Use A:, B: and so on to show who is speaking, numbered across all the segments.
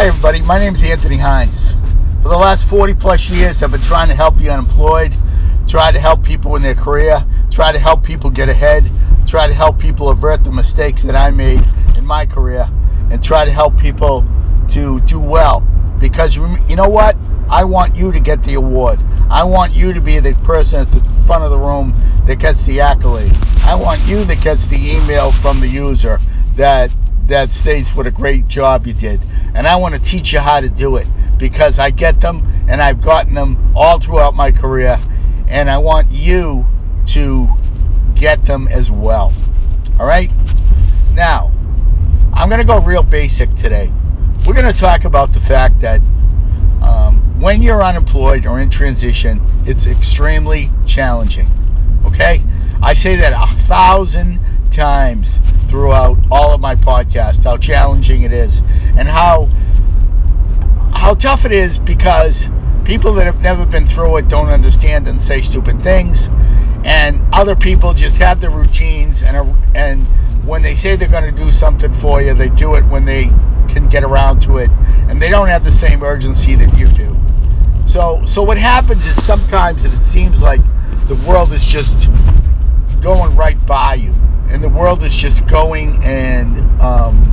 A: Hi, everybody. My name is Anthony Hines. For the last 40 plus years, I've been trying to help the unemployed, try to help people in their career, try to help people get ahead, try to help people avert the mistakes that I made in my career, and try to help people to do well. Because you know what? I want you to get the award. I want you to be the person at the front of the room that gets the accolade. I want you that gets the email from the user that that states what a great job you did. And I want to teach you how to do it because I get them and I've gotten them all throughout my career. And I want you to get them as well. All right? Now, I'm going to go real basic today. We're going to talk about the fact that um, when you're unemployed or in transition, it's extremely challenging. Okay? I say that a thousand times throughout all of my podcasts how challenging it is and how how tough it is because people that have never been through it don't understand and say stupid things. And other people just have their routines and are, and when they say they're going to do something for you they do it when they can get around to it. And they don't have the same urgency that you do. So so what happens is sometimes it seems like the world is just going right by you. And the world is just going and um,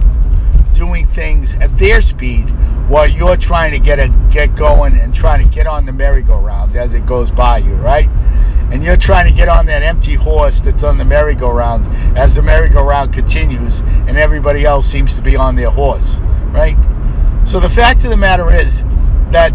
A: doing things at their speed while you're trying to get it get going and trying to get on the merry-go-round as it goes by you, right? And you're trying to get on that empty horse that's on the merry-go-round as the merry-go-round continues and everybody else seems to be on their horse, right? So the fact of the matter is that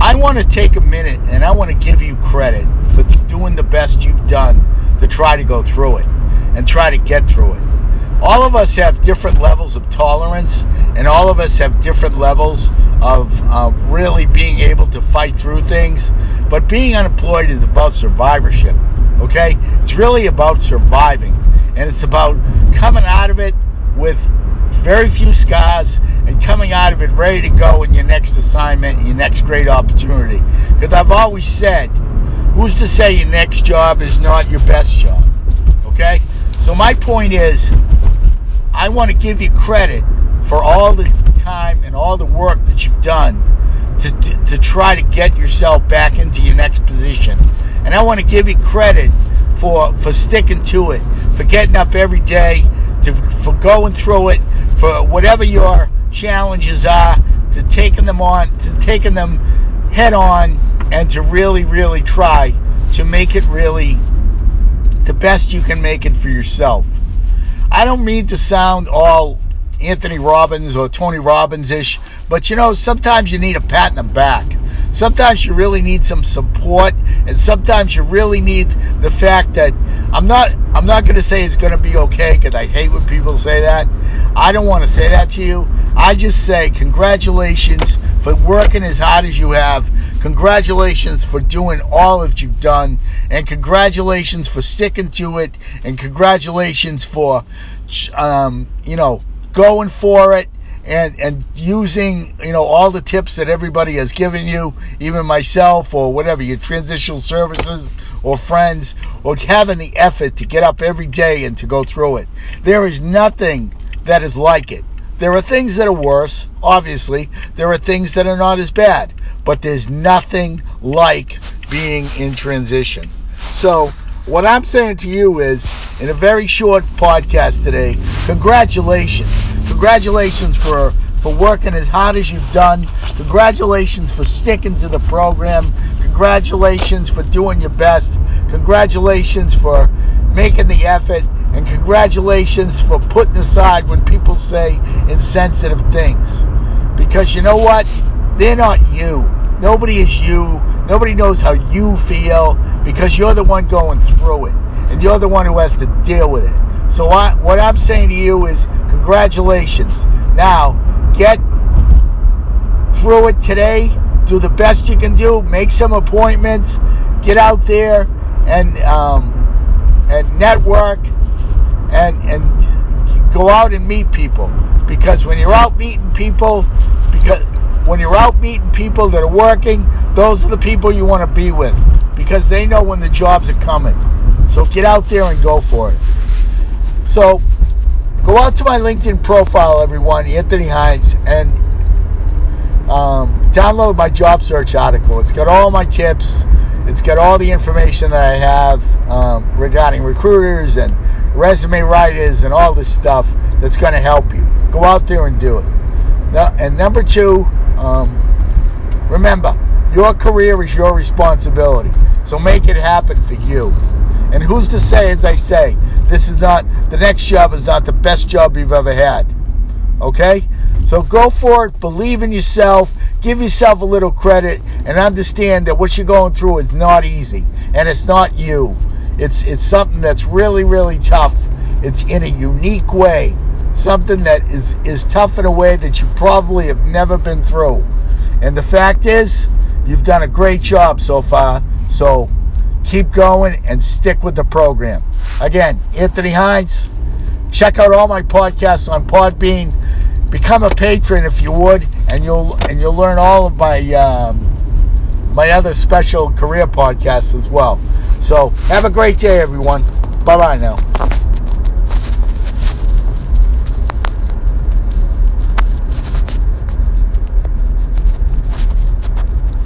A: I want to take a minute and I want to give you credit for doing the best you've done to try to go through it and try to get through it. All of us have different levels of tolerance, and all of us have different levels of uh, really being able to fight through things. But being unemployed is about survivorship, okay? It's really about surviving, and it's about coming out of it with very few scars and coming out of it ready to go in your next assignment, your next great opportunity. Because I've always said, who's to say your next job is not your best job? Okay? So my point is, I want to give you credit for all the time and all the work that you've done to, to, to, try to get yourself back into your next position. And I want to give you credit for for sticking to it, for getting up every day, to for going through it, for whatever your challenges are, to taking them on, to taking them head on, and to really, really try to make it really the best you can make it for yourself. I don't mean to sound all Anthony Robbins or Tony Robbins ish, but you know, sometimes you need a pat in the back. Sometimes you really need some support, and sometimes you really need the fact that I'm not I'm not going to say it's going to be okay because I hate when people say that. I don't want to say that to you. I just say congratulations for working as hard as you have. Congratulations for doing all that you've done. And congratulations for sticking to it. And congratulations for, um, you know, going for it and and using you know all the tips that everybody has given you, even myself or whatever your transitional services or friends, or having the effort to get up every day and to go through it. There is nothing that is like it. There are things that are worse, obviously. There are things that are not as bad, but there's nothing like being in transition. So, what I'm saying to you is, in a very short podcast today, congratulations. Congratulations for, for working as hard as you've done. Congratulations for sticking to the program. Congratulations for doing your best. Congratulations for making the effort and congratulations for putting aside when people say insensitive things. Because you know what? They're not you. Nobody is you. Nobody knows how you feel because you're the one going through it. And you're the one who has to deal with it. So I, what I'm saying to you is congratulations. Now, get through it today. Do the best you can do. Make some appointments. Get out there and um, and network and and go out and meet people because when you're out meeting people because when you're out meeting people that are working those are the people you want to be with because they know when the jobs are coming so get out there and go for it so go out to my linkedin profile everyone anthony hines and um, download my job search article. It's got all my tips. It's got all the information that I have um, regarding recruiters and resume writers and all this stuff that's going to help you. Go out there and do it. And number two, um, remember, your career is your responsibility. So make it happen for you. And who's to say, as I say, this is not, the next job is not the best job you've ever had. Okay? So go for it, believe in yourself, give yourself a little credit, and understand that what you're going through is not easy. And it's not you. It's it's something that's really, really tough. It's in a unique way. Something that is, is tough in a way that you probably have never been through. And the fact is, you've done a great job so far. So keep going and stick with the program. Again, Anthony Hines. Check out all my podcasts on Podbean become a patron if you would, and you'll and you'll learn all of my um, my other special career podcasts as well. So have a great day, everyone. Bye bye now.